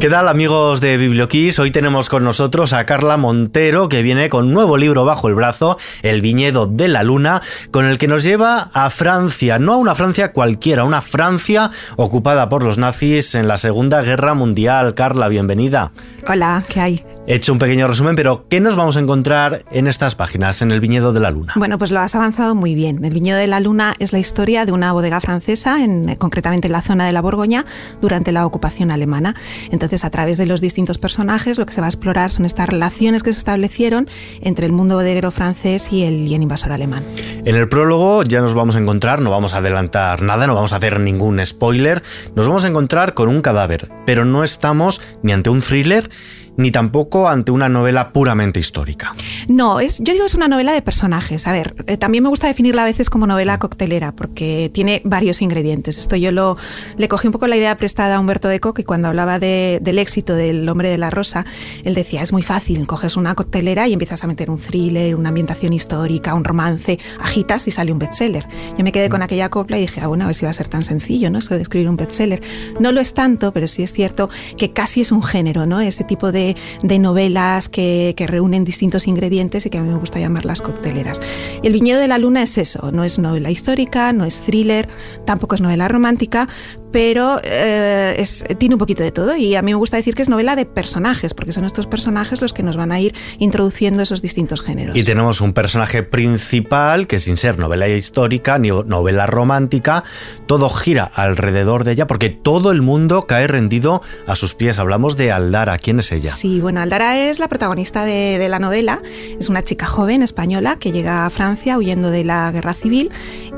¿Qué tal amigos de Biblioquiz? Hoy tenemos con nosotros a Carla Montero que viene con un nuevo libro bajo el brazo, El viñedo de la luna, con el que nos lleva a Francia, no a una Francia cualquiera, una Francia ocupada por los nazis en la Segunda Guerra Mundial. Carla, bienvenida. Hola, ¿qué hay? He hecho un pequeño resumen, pero ¿qué nos vamos a encontrar en estas páginas, en el viñedo de la luna? Bueno, pues lo has avanzado muy bien. El viñedo de la luna es la historia de una bodega francesa, en, concretamente en la zona de la Borgoña, durante la ocupación alemana. Entonces, a través de los distintos personajes, lo que se va a explorar son estas relaciones que se establecieron entre el mundo bodeguero francés y el, y el invasor alemán. En el prólogo ya nos vamos a encontrar, no vamos a adelantar nada, no vamos a hacer ningún spoiler, nos vamos a encontrar con un cadáver, pero no estamos ni ante un thriller ni tampoco ante una novela puramente histórica. No, es, yo digo es una novela de personajes. A ver, eh, también me gusta definirla a veces como novela coctelera porque tiene varios ingredientes. Esto yo lo le cogí un poco la idea prestada a Humberto Eco que cuando hablaba del éxito del Hombre de la Rosa, él decía, es muy fácil, coges una coctelera y empiezas a meter un thriller, una ambientación histórica, un romance, agitas y sale un bestseller. Yo me quedé con aquella copla y dije, ah, bueno, a ver si va a ser tan sencillo, ¿no? Eso de escribir un bestseller. No lo es tanto, pero sí es cierto que casi es un género, ¿no? Ese tipo de de, novelas que, que, reúnen distintos ingredientes y que a mí me gusta llamarlas cocteleras. El viñedo de la luna es eso, no es novela histórica, no es thriller, tampoco es novela romántica, pero eh, es, tiene un poquito de todo y a mí me gusta decir que es novela de personajes, porque son estos personajes los que nos van a ir introduciendo esos distintos géneros. Y tenemos un personaje principal que sin ser novela histórica ni novela romántica, todo gira alrededor de ella porque todo el mundo cae rendido a sus pies. Hablamos de Aldara, ¿quién es ella? Sí, bueno, Aldara es la protagonista de, de la novela, es una chica joven española que llega a Francia huyendo de la guerra civil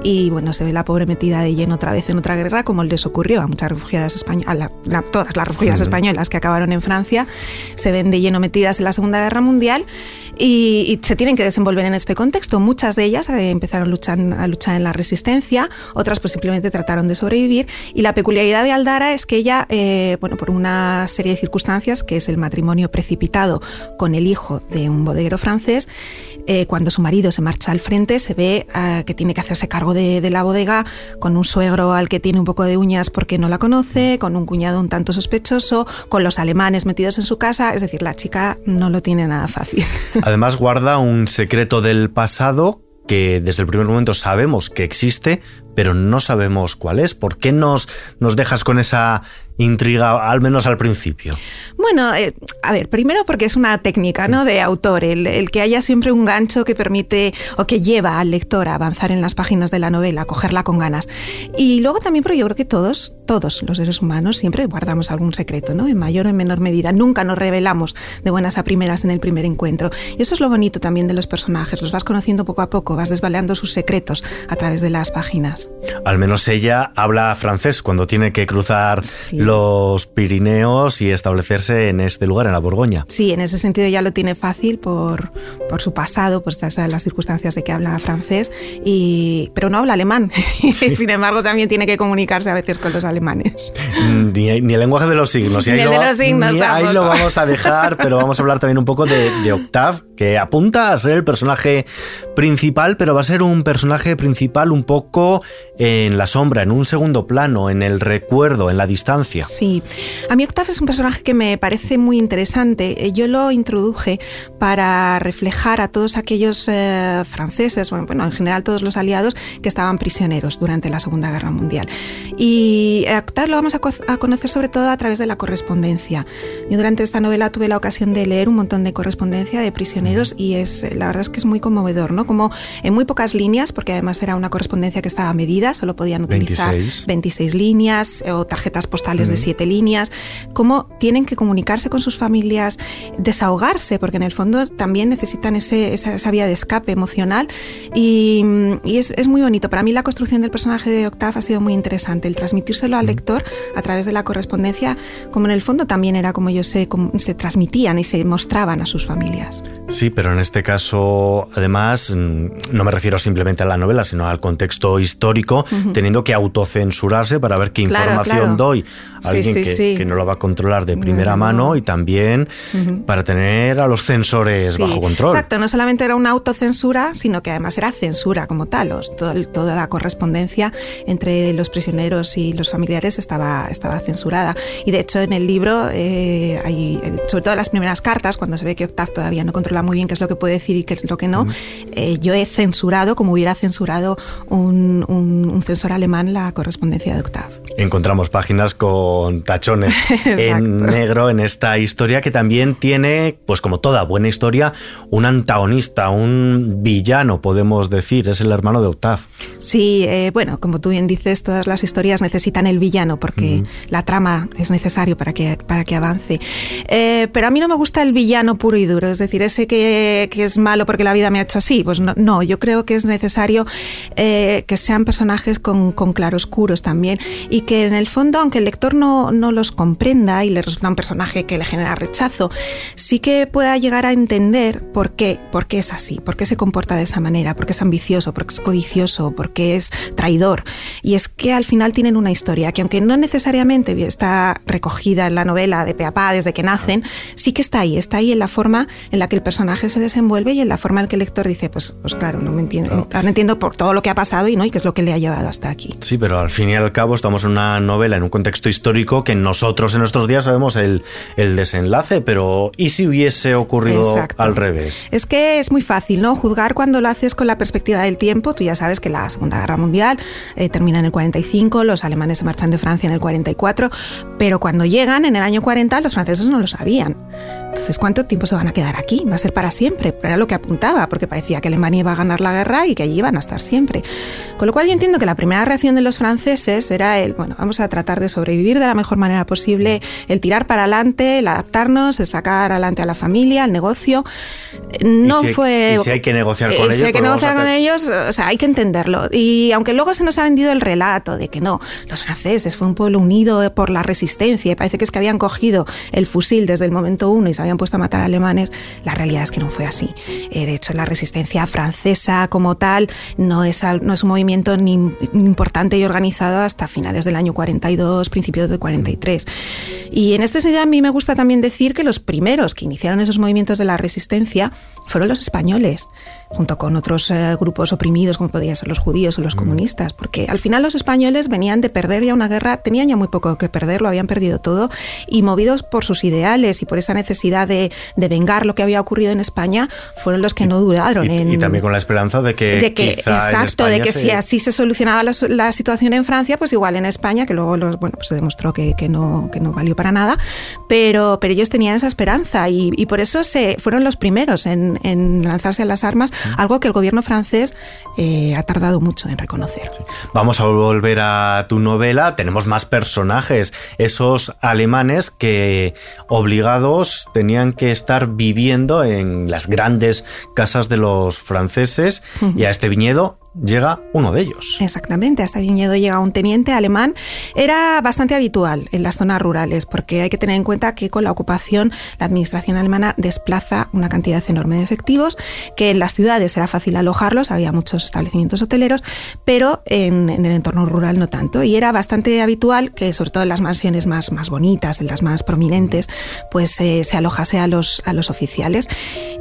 y bueno, se ve la pobre metida de lleno otra vez en otra guerra como les ocurrió a muchas refugiadas españolas, todas las refugiadas españolas que acabaron en Francia, se ven de lleno metidas en la Segunda Guerra Mundial y, se tienen que desenvolver en este contexto. Muchas de ellas eh, empezaron a luchar, a luchar en la resistencia, otras pues simplemente trataron de sobrevivir y la peculiaridad de Aldara es que ella, eh, bueno, por una serie de circunstancias, que es el matrimonio precipitado con el hijo de un bodeguero francés, eh, cuando su marido se marcha al frente, se ve eh, que tiene que hacerse cargo de, de, la bodega con un suegro al que tiene un poco de uñas porque no la conoce, con un cuñado un tanto sospechoso, con los alemanes metidos en su casa. Es decir, la chica no lo tiene nada fácil. Además, guarda un secreto del pasado que desde el primer momento sabemos que existe, pero no sabemos cuál es. ¿Por qué nos, nos dejas con esa intriga, al menos al principio? Bueno, eh, a ver, primero porque es una técnica ¿no? de autor, el, que haya siempre un gancho que permite o que lleva al lector a avanzar en las páginas de la novela, a cogerla con ganas. Y luego también porque yo creo que todos, todos los seres humanos siempre guardamos algún secreto, ¿no? en mayor o en menor medida. Nunca nos revelamos de buenas a primeras en el primer encuentro. Y eso es lo bonito también de los personajes, los vas conociendo poco a poco, vas desvaleando sus secretos a través de las páginas. Al menos ella habla francés cuando tiene que cruzar los Pirineos y establecerse en este lugar, en la Borgoña. Sí, en ese sentido ya lo tiene fácil por, por su pasado, pues las circunstancias de que habla francés, y, pero no habla alemán. Sin embargo, también tiene que comunicarse a veces con los alemanes. Ni, el lenguaje de los signos. ni, el de los signos. ahí lo vamos a dejar, pero vamos a hablar también un poco de, de Octave, que apunta a ser el personaje principal, pero va a ser un personaje principal un poco en la sombra, en un segundo plano, en el recuerdo, en la distancia. Sí, a mí Octave es un personaje que me parece muy interesante. Eh, yo lo introduje para reflejar a todos aquellos eh, franceses, bueno, en general todos los aliados que estaban prisioneros durante la Segunda Guerra Mundial. Y Octave lo vamos a, a conocer sobre todo a través de la correspondencia. Yo durante esta novela tuve la ocasión de leer un montón de correspondencia de prisioneros y es la verdad es que es muy conmovedor, ¿no? Como en muy pocas líneas, porque además era una correspondencia que estaba medida solo podían utilizar 26, líneas o tarjetas postales de 7 líneas, cómo tienen que comunicarse con sus familias, desahogarse, porque en el fondo también necesitan ese, esa, vía de escape emocional. Y, es, es, muy bonito. Para mí la construcción del personaje de Octave ha sido muy interesante, el transmitírselo al lector a través de la correspondencia, como en el fondo también era como yo sé, como se transmitían y se mostraban a sus familias. Sí, pero en este caso, además, mm, no me refiero simplemente a la novela, sino al contexto histórico histórico, teniendo que autocensurarse para ver qué información doy. A alguien que, no lo va a controlar de primera mano y también para tener a los censores bajo control. Exacto, no solamente era una autocensura, sino que además era censura como tal. toda la correspondencia entre los prisioneros y los familiares estaba, estaba censurada. Y de hecho en el libro, eh, hay, sobre todo en las primeras cartas, cuando se ve que Octave todavía no controla muy bien qué es lo que puede decir y qué es lo que no, eh, yo he censurado, como hubiera censurado un, un, censor alemán, la correspondencia de Octave. Encontramos páginas con tachones en negro en esta historia que también tiene, pues como toda buena historia, un antagonista, un villano, podemos decir, es el hermano de Octave. Sí, eh, bueno, como tú bien dices, todas las historias necesitan el villano porque la trama es necesario para que, para que avance. Eh, pero a mí no me gusta el villano puro y duro, es decir, ese que, que es malo porque la vida me ha hecho así. Pues no, yo creo que es necesario eh, que sean personajes con, con, claroscuros también y que en el fondo, aunque el lector no, no los comprenda y le resulta un personaje que le genera rechazo, sí que pueda llegar a entender por qué, por qué es así, por qué se comporta de esa manera, por qué es ambicioso, por qué es codicioso, por qué es traidor. Y es que al final tienen una historia que aunque no necesariamente está recogida en la novela de Peapá desde que nacen, sí que está ahí, está ahí en la forma en la que el personaje se desenvuelve y en la forma en que el lector dice, pues, pues claro, no me entiendo, ahora entiendo por todo lo que ha pasado y no y qué es lo que le ha llevado hasta aquí. Sí, pero al fin y al cabo estamos en una novela, en un contexto histórico que nosotros en nuestros días sabemos el, el desenlace, pero ¿y si hubiese ocurrido al revés? Es que es muy fácil, ¿no? Juzgar cuando lo haces con la perspectiva del tiempo. Tú ya sabes que la Segunda Guerra Mundial eh, termina en el 45, los alemanes se marchan de Francia en el 44, pero cuando llegan en el año 40 los franceses no lo sabían. Entonces, ¿cuánto tiempo se van a quedar aquí? Va a ser para siempre. Era lo que apuntaba, porque parecía que Alemania iba a ganar la guerra y que allí iban a estar siempre. Con lo cual yo entiendo que la primera reacción de los franceses era el, bueno, vamos a tratar de sobrevivir de la mejor manera posible, el tirar para adelante, el adaptarnos, el sacar adelante a la familia, al negocio. No fue... Y si hay que negociar con ellos... Si hay que pues negociar con ellos, o sea, hay que entenderlo. Y aunque luego se nos ha vendido el relato de que no, los franceses fue un pueblo unido por la resistencia y parece que es que habían cogido el fusil desde el momento uno y habían puesto a matar alemanes, la realidad es que no fue así. Eh, de hecho, la resistencia francesa como tal no es, no es un movimiento ni importante y organizado hasta finales del año 42, principios del 43. Y en este sentido a mí me gusta también decir que los primeros que iniciaron esos movimientos de la resistencia fueron los españoles junto con otros eh, grupos oprimidos como podían ser los judíos o los mm. comunistas, porque al final los españoles venían de perder ya una guerra, tenían ya muy poco que perder, lo habían perdido todo, y movidos por sus ideales y por esa necesidad de, vengar lo que había ocurrido en España, fueron los que no duraron. Y, en, también con la esperanza de que... exacto, de que si así se solucionaba la, situación en Francia, pues igual en España, que luego los, bueno, pues se demostró que, no, que no valió para nada, pero, pero ellos tenían esa esperanza y, por eso se, fueron los primeros en, en lanzarse a las armas algo que el gobierno francés eh, ha tardado mucho en reconocer. Vamos a volver a tu novela, tenemos más personajes, esos alemanes que obligados tenían que estar viviendo en las grandes casas de los franceses. Y a este viñedo llega uno de ellos. Exactamente, hasta Viñedo llega un teniente alemán. Era bastante habitual en las zonas rurales, porque hay que tener en cuenta que con la ocupación la administración alemana desplaza una cantidad enorme de efectivos, que en las ciudades era fácil alojarlos, había muchos establecimientos hoteleros, pero en, el entorno rural no tanto. Y era bastante habitual que, sobre todo en las mansiones más, más bonitas, en las más prominentes, pues eh, se alojase a los, a los oficiales.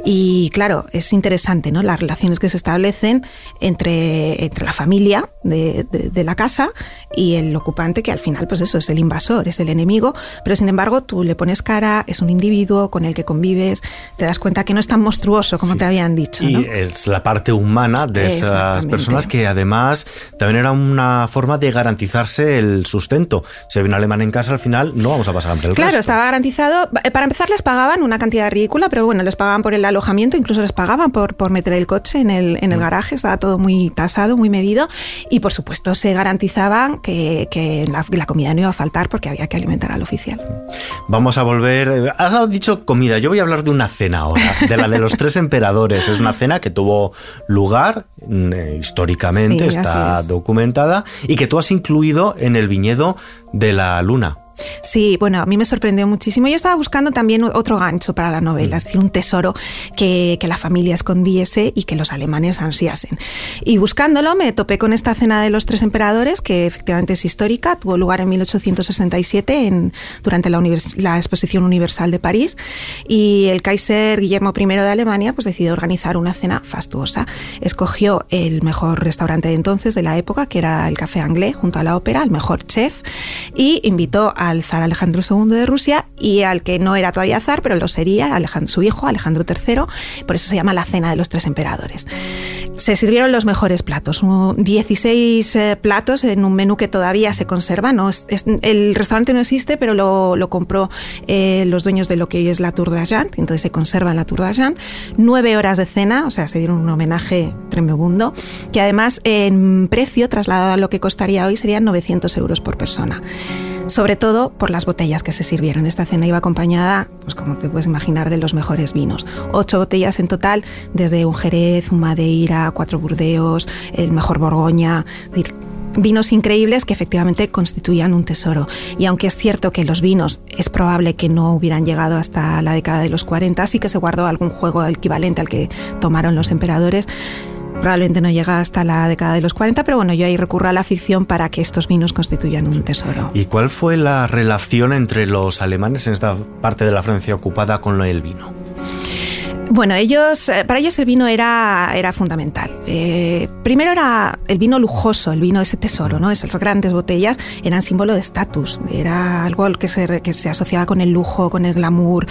Y claro, es interesante ¿no? las relaciones que se establecen entre entre la familia de, la casa y el ocupante, que al final, pues eso, es el invasor, es el enemigo, pero sin embargo tú le pones cara, es un individuo con el que convives, te das cuenta que no es tan monstruoso como te habían dicho. Y es la parte humana de esas personas que además también era una forma de garantizarse el sustento. Si hay un alemán en casa, al final no vamos a pasar hambre. claro, estaba garantizado. Eh, para empezar, les pagaban una cantidad ridícula, pero bueno, les pagaban por el alojamiento, incluso les pagaban por, por meter el coche en el, en el mm. garaje, estaba todo muy tasado, muy medido y por supuesto se garantizaban que, que la, comida no iba a faltar porque había que alimentar al oficial. Vamos a volver, has dicho comida, yo voy a hablar de una cena ahora, de la de los tres emperadores. Es una cena que tuvo lugar mm, eh, históricamente, está documentada y que tú has incluido en el viñedo de la luna. Sí, bueno, a mí me sorprendió muchísimo. Yo estaba buscando también otro gancho para la novela, es decir, un tesoro que, la familia escondiese y que los alemanes ansiasen. Y buscándolo me topé con esta cena de los tres emperadores, que efectivamente es histórica, tuvo lugar en 1867 en, durante la, Exposición Universal de París y el Kaiser Guillermo I de Alemania pues decidió organizar una cena fastuosa. Escogió el mejor restaurante de entonces de la época, que era el Café Anglais, junto a la ópera, el mejor chef, y invitó al zar Alejandro II de Rusia y al que no era todavía zar, pero lo sería, su hijo, Alejandro III, por eso se llama la Cena de los Tres Emperadores. Se sirvieron los mejores platos, 16 eh, platos en un menú que todavía se conserva. ¿no? el restaurante no existe, pero lo, compró eh, los dueños de lo que hoy es la Tour d'Agent, entonces se conserva la Tour d'Agent. Nueve horas de cena, o sea, se dieron un homenaje tremebundo, que además en precio, trasladado a lo que costaría hoy, serían 900 euros por persona sobre todo por las botellas que se sirvieron. Esta cena iba acompañada, pues como te puedes imaginar, de los mejores vinos. Ocho botellas en total, desde un Jerez, un Madeira, cuatro Burdeos, el mejor Borgoña, vinos increíbles que efectivamente constituían un tesoro. Y aunque es cierto que los vinos es probable que no hubieran llegado hasta la década de los 40, sí que se guardó algún juego equivalente al que tomaron los emperadores probablemente no llega hasta la década de los 40, pero bueno, yo ahí recurro a la ficción para que estos vinos constituyan un tesoro. ¿Y cuál fue la relación entre los alemanes en esta parte de la Francia ocupada con el vino? Bueno, ellos, eh, para ellos el vino era, era fundamental. Eh, primero era el vino lujoso, el vino ese tesoro, ¿no? Esas grandes botellas eran símbolo de estatus, era algo que se, que se asociaba con el lujo, con el glamour.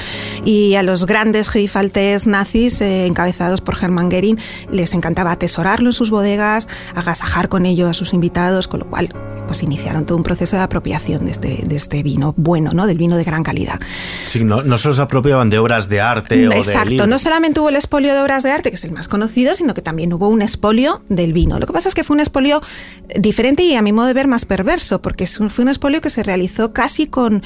Y a los grandes geifaltes nazis, eh, encabezados por Hermann Goering, les encantaba atesorarlo en sus bodegas, agasajar con ello a sus invitados, con lo cual pues iniciaron todo un proceso de apropiación de este, de este vino bueno, ¿no? Del vino de gran calidad. Sí, no, no se apropiaban de obras de arte o de no solamente hubo el expolio de obras de arte, que es el más conocido, sino que también hubo un expolio del vino. Lo que pasa es que fue un expolio diferente y a mi modo de ver más perverso, porque fue un expolio que se realizó casi con,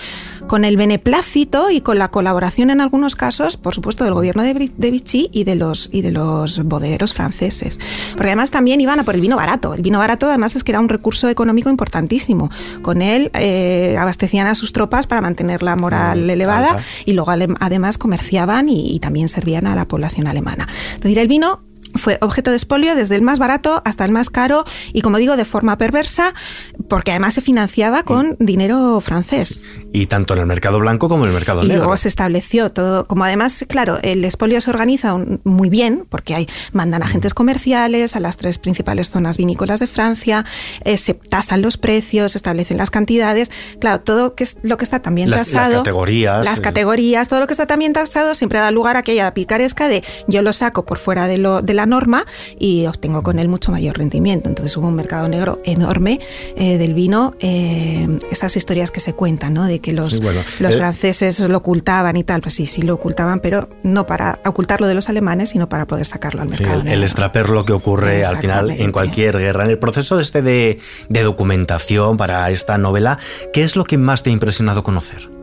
con el beneplácito y con la colaboración en algunos casos, por supuesto, del gobierno de, de Vichy y de los y de los bodegueros franceses. Porque además también iban a por el vino barato. El vino barato además es que era un recurso económico importantísimo. Con él eh, abastecían a sus tropas para mantener la moral elevada y luego además comerciaban y también servían a la población alemana. Es decir, el vino fue objeto de expolio desde el más barato hasta el más caro y, como digo, de forma perversa, porque además se financiaba con dinero francés. Y tanto en el mercado blanco como en el mercado negro. Y luego se estableció todo, como además, claro, el expolio se organiza muy bien, porque hay, mandan agentes comerciales a las tres principales zonas vinícolas de Francia, eh, se tasan los precios, se establecen las cantidades, claro, todo que es lo que está también tasado. Las categorías. Las categorías, todo lo que está también tasado siempre da lugar a aquella picaresca de yo lo saco por fuera de, lo, de la norma y obtengo con él mucho mayor rendimiento. Entonces hubo un mercado negro enorme eh, del vino, eh, esas historias que se cuentan, ¿no? De que los, los eh, franceses lo ocultaban y tal, pues sí, sí lo ocultaban, pero no para ocultarlo de los alemanes, sino para poder sacarlo al mercado. el, el lo que ocurre al final en cualquier guerra. En el proceso este de, de documentación para esta novela, ¿qué es lo que más te ha impresionado conocer?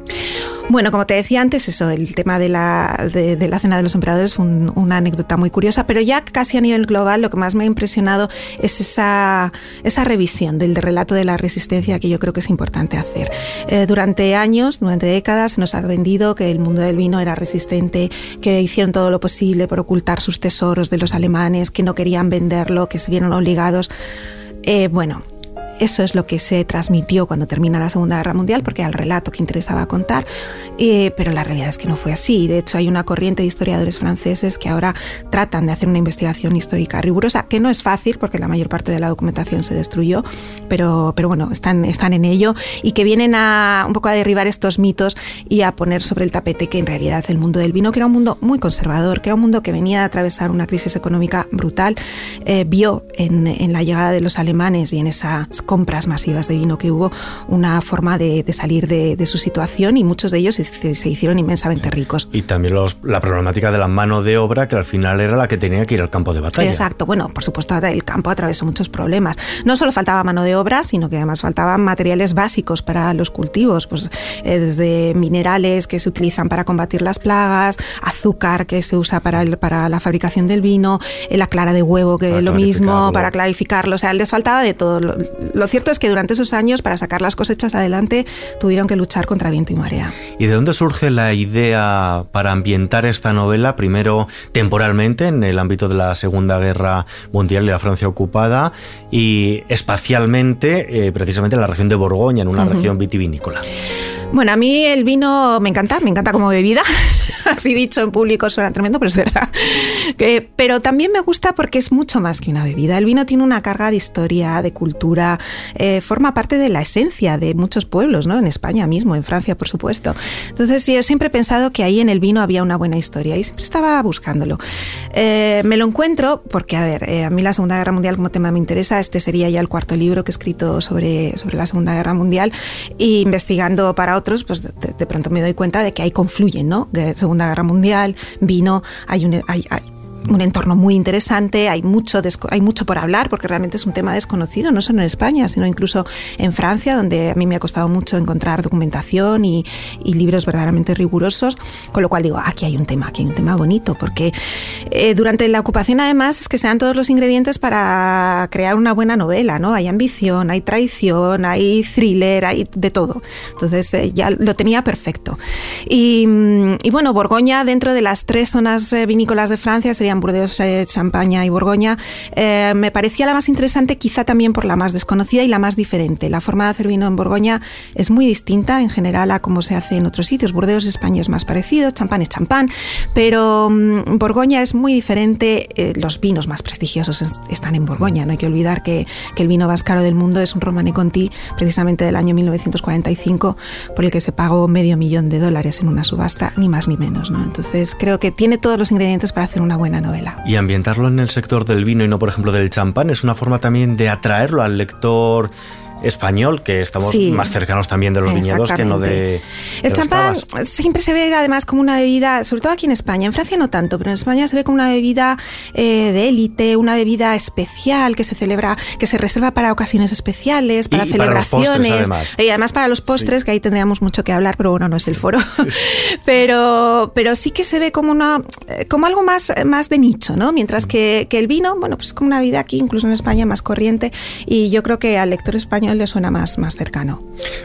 Bueno, como te decía antes, eso, el tema de la, de, la cena de los emperadores fue una anécdota muy curiosa, pero ya casi a nivel global lo que más me ha impresionado es esa, esa revisión del relato de la resistencia que yo creo que es importante hacer. Eh, durante años, durante décadas, nos ha vendido que el mundo del vino era resistente, que hicieron todo lo posible por ocultar sus tesoros de los alemanes, que no querían venderlo, que se vieron obligados. Eh, bueno, eso es lo que se transmitió cuando termina la Segunda Guerra Mundial, porque era el relato que interesaba contar, eh, pero la realidad es que no fue así. De hecho, hay una corriente de historiadores franceses que ahora tratan de hacer una investigación histórica rigurosa, que no es fácil porque la mayor parte de la documentación se destruyó, pero, pero bueno, están, están en ello y que vienen a un poco a derribar estos mitos y a poner sobre el tapete que en realidad el mundo del vino, que era un mundo muy conservador, que era un mundo que venía a atravesar una crisis económica brutal, eh, vio en, en la llegada de los alemanes y en esas compras masivas de vino que hubo, una forma de, salir de, su situación y muchos de ellos se, hicieron inmensamente ricos. Y también los, la problemática de la mano de obra, que al final era la que tenía que ir al campo de batalla. Exacto, bueno, por supuesto el campo atravesó muchos problemas. No solo faltaba mano de obra, sino que además faltaban materiales básicos para los cultivos, pues eh, desde minerales que se utilizan para combatir las plagas, azúcar que se usa para, el, para la fabricación del vino, la clara de huevo que es lo mismo, para clarificarlo, o sea, les faltaba de todo lo cierto es que durante esos años, para sacar las cosechas adelante, tuvieron que luchar contra viento y marea. ¿Y de dónde surge la idea para ambientar esta novela? Primero, temporalmente, en el ámbito de la Segunda Guerra Mundial y la Francia ocupada, y espacialmente, eh, precisamente en la región de Borgoña, en una región vitivinícola. Bueno, a mí el vino me encanta, me encanta como bebida. Así dicho en público suena tremendo, pero es verdad. pero también me gusta porque es mucho más que una bebida. El vino tiene una carga de historia, de cultura, eh, forma parte de la esencia de muchos pueblos, ¿no? En España mismo, en Francia, por supuesto. Entonces, yo siempre he pensado que ahí en el vino había una buena historia y siempre estaba buscándolo. Eh, me lo encuentro porque, a ver, eh, a mí la Segunda Guerra Mundial como tema me interesa. Este sería ya el cuarto libro que he escrito sobre, sobre la Segunda Guerra Mundial y investigando para pues de, pronto me doy cuenta de que ahí confluyen, ¿no? Segunda Guerra Mundial, vino, hay, un, hay, hay un entorno muy interesante, hay mucho, hay mucho por hablar porque realmente es un tema desconocido, no solo en España, sino incluso en Francia, donde a mí me ha costado mucho encontrar documentación y, libros verdaderamente rigurosos, con lo cual digo, aquí hay un tema, aquí hay un tema bonito, porque eh, durante la ocupación además es que se dan todos los ingredientes para crear una buena novela, ¿no? Hay ambición, hay traición, hay thriller, hay de todo. Entonces eh, ya lo tenía perfecto. Y, y, bueno, Borgoña, dentro de las tres zonas eh, vinícolas de Francia, sería Burdeos, eh, Champaña y Borgoña, eh, me parecía la más interesante quizá también por la más desconocida y la más diferente. La forma de hacer vino en Borgoña es muy distinta en general a cómo se hace en otros sitios. Burdeos, España es más parecido, champán es champán, pero mm, Borgoña es muy diferente. Eh, los vinos más prestigiosos están en Borgoña. No hay que olvidar que, el vino más caro del mundo es un Romane Conti, precisamente del año 1945, por el que se pagó medio millón de dólares en una subasta, ni más ni menos. ¿no? Entonces creo que tiene todos los ingredientes para hacer una buena novela. Y ambientarlo en el sector del vino y no, por ejemplo, del champán es una forma también de atraerlo al lector español, que estamos más cercanos también de los viñedos que no de. El champán siempre se ve además como una bebida, sobre todo aquí en España, en Francia no tanto, pero en España se ve como una bebida eh, de élite, una bebida especial que se celebra, que se reserva para ocasiones especiales, para celebraciones. Y además para los postres, que ahí tendríamos mucho que hablar, pero bueno, no es el foro. pero, pero sí que se ve como una eh, como algo más, más de nicho, ¿no? Mientras que, que el vino, bueno, pues como una bebida aquí, incluso en España, más corriente. Y yo creo que al lector español le suena más, más cercano.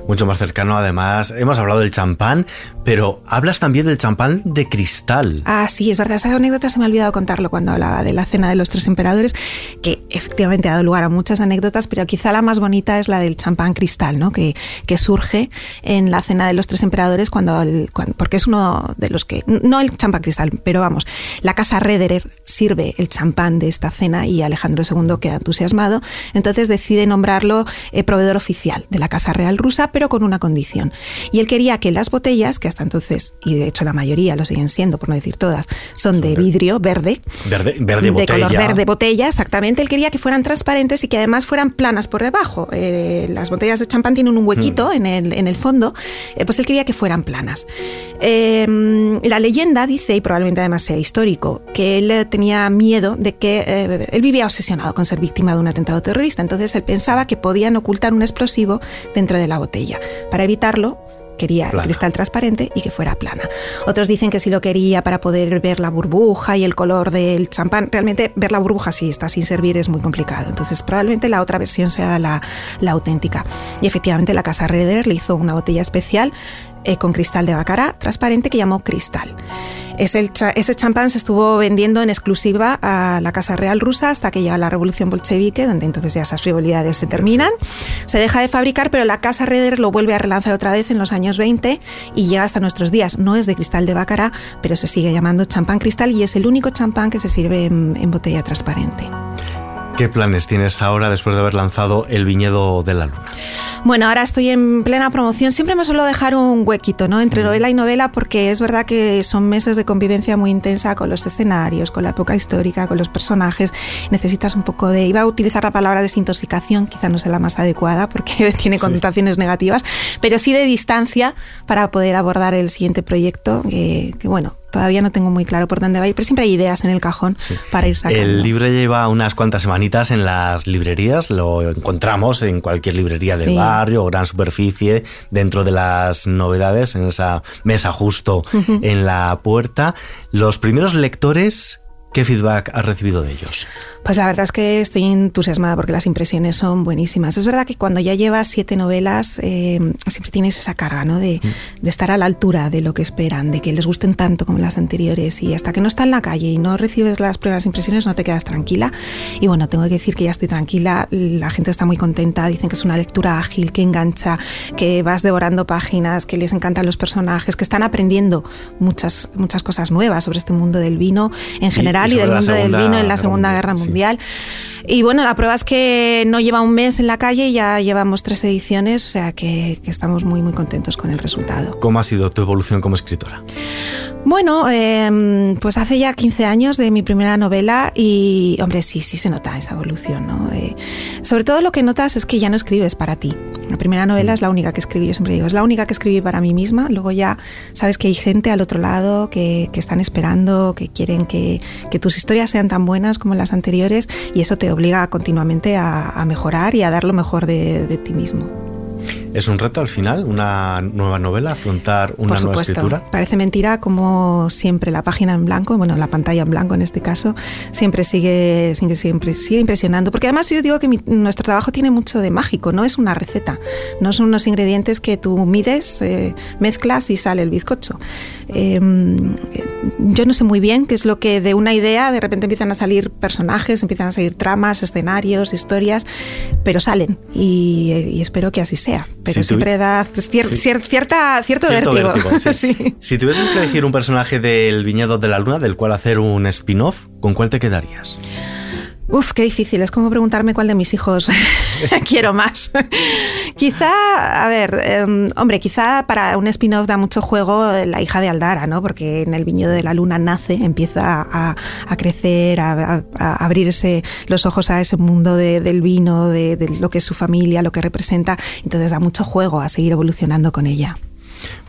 Mucho más cercano, además. Hemos hablado del champán, pero hablas también del champán de cristal. Ah, sí, es verdad. Esa anécdota se me ha olvidado contarlo cuando hablaba de la cena de los tres emperadores, que efectivamente ha dado lugar a muchas anécdotas, pero quizá la más bonita es la del champán cristal, ¿no? que, que surge en la cena de los tres emperadores, cuando, porque es uno de los que. No el champán cristal, pero vamos, la casa Rederer sirve el champán de esta cena y Alejandro II queda entusiasmado. Entonces decide nombrarlo eh, proveedor oficial de la Casa Real rusa, pero con una condición. Y él quería que las botellas, que hasta entonces, y de hecho la mayoría lo siguen siendo, por no decir todas, son de vidrio verde. Verde, verde de botella. color verde botella, exactamente. Él quería que fueran transparentes y que además fueran planas por debajo. Eh, las botellas de champán tienen un huequito mm. en, el, en, el, fondo, eh, pues él quería que fueran planas. Em, la leyenda dice, y probablemente además sea histórico, que él tenía miedo de que eh, él vivía obsesionado con ser víctima de un atentado terrorista. Entonces él pensaba que podían ocultar un explosivo dentro de la botella. Para evitarlo, quería el cristal transparente y que fuera plana. Otros dicen que si lo quería para poder ver la burbuja y el color del champán. Realmente ver la burbuja si está sin servir es muy complicado. Entonces probablemente la otra versión sea la, la auténtica. Y efectivamente la casa Reder le hizo una botella especial eh, con cristal de bacara transparente que llamó Cristal. Ese, ese champán se estuvo vendiendo en exclusiva a la Casa Real rusa hasta que llega la Revolución Bolchevique, donde entonces ya esas frivolidades se terminan. Se deja de fabricar, pero la Casa Reder lo vuelve a relanzar otra vez en los años 20 y llega hasta nuestros días. No es de cristal de bacara, pero se sigue llamando champán cristal y es el único champán que se sirve en botella transparente. ¿Qué planes tienes ahora después de haber lanzado El viñedo de la luna? Bueno, ahora estoy en plena promoción. Siempre me suelo dejar un huequito, ¿no? Entre mm. novela y novela, porque es verdad que son meses de convivencia muy intensa con los escenarios, con la época histórica, con los personajes. Necesitas un poco de. Iba a utilizar la palabra desintoxicación, quizá no sea la más adecuada porque tiene connotaciones negativas, pero sí de distancia para poder abordar el siguiente proyecto, que bueno, todavía no tengo muy claro por dónde va a ir, pero siempre hay ideas en el cajón para ir sacando. El libro lleva unas cuantas semanitas en las librerías, lo encontramos en cualquier librería del barrio o gran superficie, dentro de las novedades, en esa mesa justo en la puerta. Los primeros lectores ¿Qué feedback has recibido de ellos? Pues la verdad es que estoy entusiasmada porque las impresiones son buenísimas. Es verdad que cuando ya llevas siete novelas eh, siempre tienes esa carga ¿no? de, mm. de, estar a la altura de lo que esperan, de que les gusten tanto como las anteriores y hasta que no está en la calle y no recibes las primeras impresiones no te quedas tranquila. Y bueno, tengo que decir que ya estoy tranquila, la gente está muy contenta, dicen que es una lectura ágil, que engancha, que vas devorando páginas, que les encantan los personajes, que están aprendiendo muchas, muchas cosas nuevas sobre este mundo del vino en general y, del mundo del vino en la Segunda Guerra Mundial. Y bueno, la prueba es que no lleva un mes en la calle, ya llevamos tres ediciones, o sea que, que estamos muy, muy contentos con el resultado. ¿Cómo ha sido tu evolución como escritora? Bueno, em, pues hace ya 15 años de mi primera novela y, hombre, sí, sí se nota esa evolución, ¿no? Eh, sobre todo lo que notas es que ya no escribes para ti. La primera novela es la única que escribí, yo siempre digo, es la única que escribí para mí misma. Luego ya sabes que hay gente al otro lado que, están esperando, que quieren que, tus historias sean tan buenas como las anteriores y eso te obliga continuamente a, mejorar y a dar lo mejor de ti mismo. ¿Es un reto al final, una nueva novela, afrontar una nueva escritura? Parece mentira como siempre la página en blanco, bueno, la pantalla en blanco en este caso, siempre sigue, sigue, siempre sigue impresionando. Porque además yo digo que nuestro trabajo tiene mucho de mágico, no es una receta, no son unos ingredientes que tú mides, eh, mezclas y sale el bizcocho. Em, yo no sé muy bien qué es lo que de una idea de repente empiezan a salir personajes, empiezan a salir tramas, escenarios, historias, pero salen y, y espero que así sea pero siempre da cierta, cierto, vértigo. Si tuvieses que elegir un personaje del Viñedo de la Luna del cual hacer un spin-off, ¿con cuál te quedarías? Uf, qué difícil. Es como preguntarme cuál de mis hijos quiero más. quizá, a ver, em, hombre, quizá para un spin-off da mucho juego la hija de Aldara, ¿no? Porque en el viñedo de la luna nace, empieza a, crecer, a, abrirse los ojos a ese mundo del vino, de, de lo que es su familia, lo que representa. Entonces da mucho juego a seguir evolucionando con ella.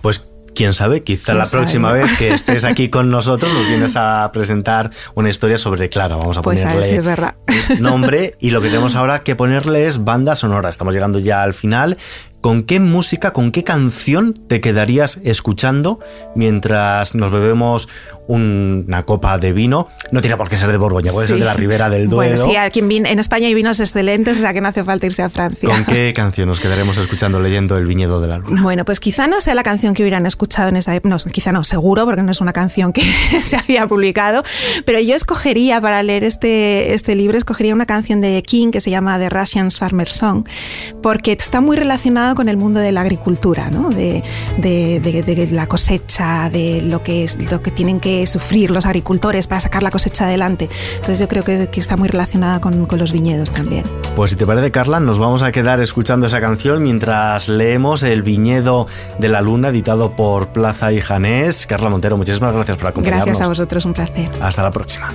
Pues quién sabe, quizá la próxima vez que estés aquí con nosotros nos vienes a presentar una historia sobre Clara. Vamos a pues ponerle es verdad. nombre y lo que tenemos ahora que ponerle es banda sonora. Estamos llegando ya al final. ¿Con qué música, con qué canción te quedarías escuchando mientras nos bebemos una copa de vino? No tiene por qué ser de Borgoña, puede ser de la Ribera del Duero. Bueno, sí, aquí en, España hay vinos excelentes, o sea que no hace falta irse a Francia. ¿Con qué canción nos quedaremos escuchando leyendo El viñedo de la luna? Bueno, pues quizá no sea la canción que hubieran escuchado en esa época, no, quizá no, seguro, porque no es una canción que se había publicado, pero yo escogería para leer este, este libro, escogería una canción de King que se llama The Russian Farmer Song, porque está muy relacionada con el mundo de la agricultura, ¿no? de, la cosecha, de lo que, es, lo que tienen que sufrir los agricultores para sacar la cosecha adelante. Entonces yo creo que, está muy relacionada con, con, los viñedos también. Pues si te parece, Carla, nos vamos a quedar escuchando esa canción mientras leemos El viñedo de la luna, editado por Plaza y Janés. Carla Montero, muchísimas gracias por acompañarnos. Gracias a vosotros, un placer. Hasta la próxima.